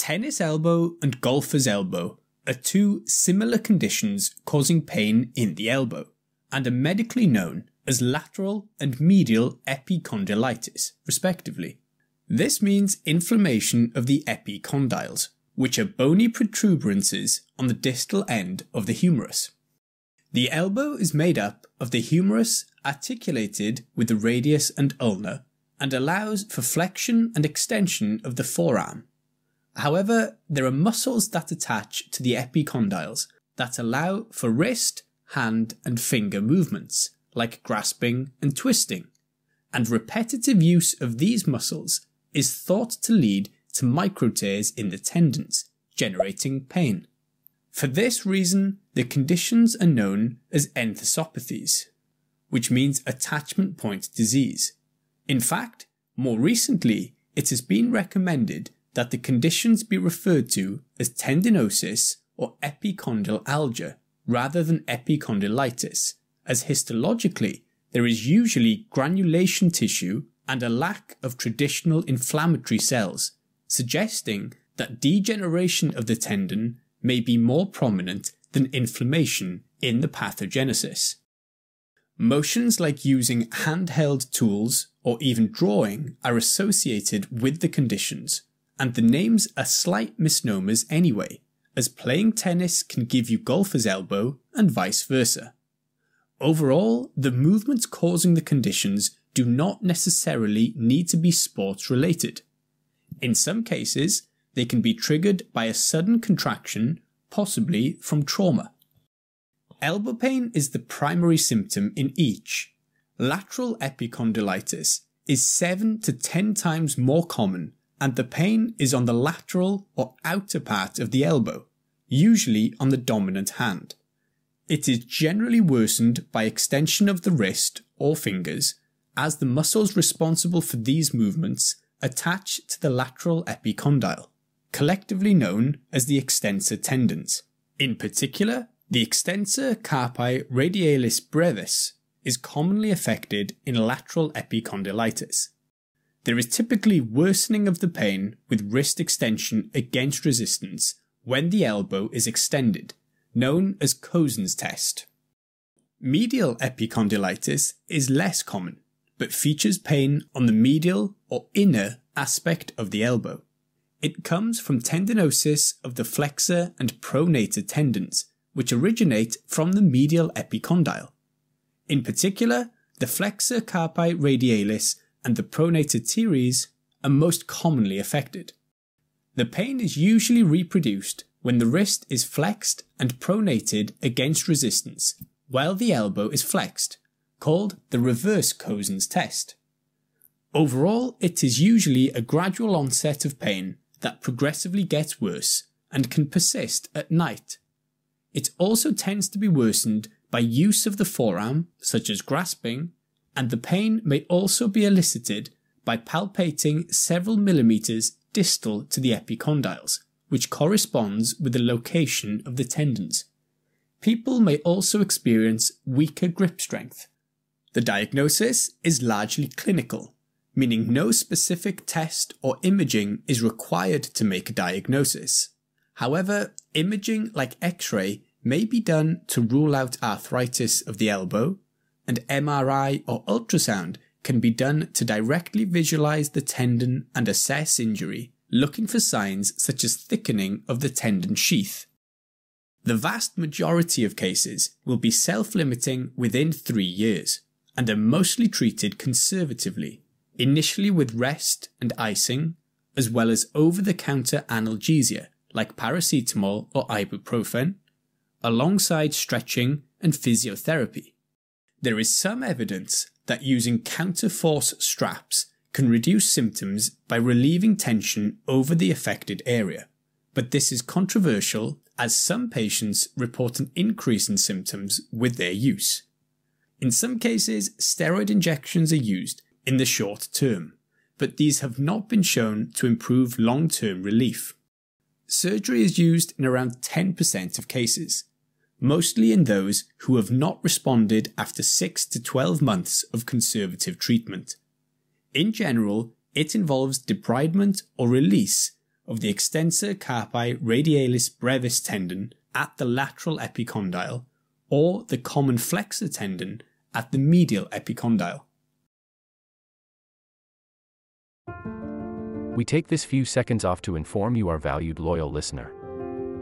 Tennis elbow and golfer's elbow are two similar conditions causing pain in the elbow and are medically known as lateral and medial epicondylitis, respectively. This means inflammation of the epicondyles, which are bony protuberances on the distal end of the humerus. The elbow is made up of the humerus articulated with the radius and ulna and allows for flexion and extension of the forearm However, there are muscles that attach to the epicondyles that allow for wrist, hand, and finger movements, like grasping and twisting, and repetitive use of these muscles is thought to lead to micro tears in the tendons, generating pain. For this reason, the conditions are known as enthesopathies, which means attachment point disease. In fact, more recently, it has been recommended that the conditions be referred to as tendinosis or epicondylalgia rather than epicondylitis, as histologically there is usually granulation tissue and a lack of traditional inflammatory cells, suggesting that degeneration of the tendon may be more prominent than inflammation in the pathogenesis. Motions like using handheld tools or even drawing are associated with the conditions, and the names are slight misnomers anyway, as playing tennis can give you golfer's elbow and vice versa. Overall, the movements causing the conditions do not necessarily need to be sports related. In some cases, they can be triggered by a sudden contraction, possibly from trauma. Elbow pain is the primary symptom in each. Lateral epicondylitis is 7 to 10 times more common and the pain is on the lateral or outer part of the elbow, usually on the dominant hand. It is generally worsened by extension of the wrist or fingers, as the muscles responsible for these movements attach to the lateral epicondyle, collectively known as the extensor tendons. In particular, the extensor carpi radialis brevis is commonly affected in lateral epicondylitis. There is typically worsening of the pain with wrist extension against resistance when the elbow is extended, known as Cozen's test. Medial epicondylitis is less common, but features pain on the medial or inner aspect of the elbow. It comes from tendinosis of the flexor and pronator tendons, which originate from the medial epicondyle. In particular, the flexor carpi radialis and the pronator teres are most commonly affected. The pain is usually reproduced when the wrist is flexed and pronated against resistance while the elbow is flexed, called the reverse Cozen's test. Overall, it is usually a gradual onset of pain that progressively gets worse and can persist at night. It also tends to be worsened by use of the forearm, such as grasping, and the pain may also be elicited by palpating several millimeters distal to the epicondyles, which corresponds with the location of the tendons. People may also experience weaker grip strength. The diagnosis is largely clinical, meaning no specific test or imaging is required to make a diagnosis. However, imaging like X ray may be done to rule out arthritis of the elbow, and MRI or ultrasound can be done to directly visualize the tendon and assess injury, looking for signs such as thickening of the tendon sheath. The vast majority of cases will be self limiting within three years and are mostly treated conservatively, initially with rest and icing, as well as over the counter analgesia like paracetamol or ibuprofen, alongside stretching and physiotherapy. There is some evidence that using counterforce straps can reduce symptoms by relieving tension over the affected area, but this is controversial as some patients report an increase in symptoms with their use. In some cases, steroid injections are used in the short term, but these have not been shown to improve long term relief. Surgery is used in around 10% of cases, mostly in those who have not responded after 6 to 12 months of conservative treatment. In general, it involves debridement or release of the extensor carpi radialis brevis tendon at the lateral epicondyle or the common flexor tendon at the medial epicondyle. We take this few seconds off to inform you, our valued loyal listener,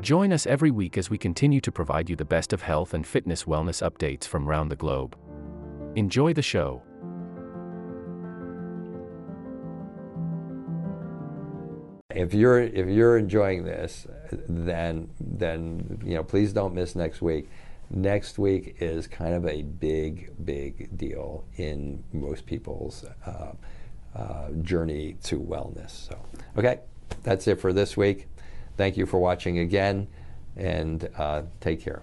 Join us every week as we continue to provide you the best of health and fitness wellness updates from around the globe. Enjoy the show. If you're if you're enjoying this, then then you know please don't miss next week. Next week is kind of a big big deal in most people's. Uh, uh, journey to wellness. So, okay, that's it for this week. Thank you for watching again, and uh, take care.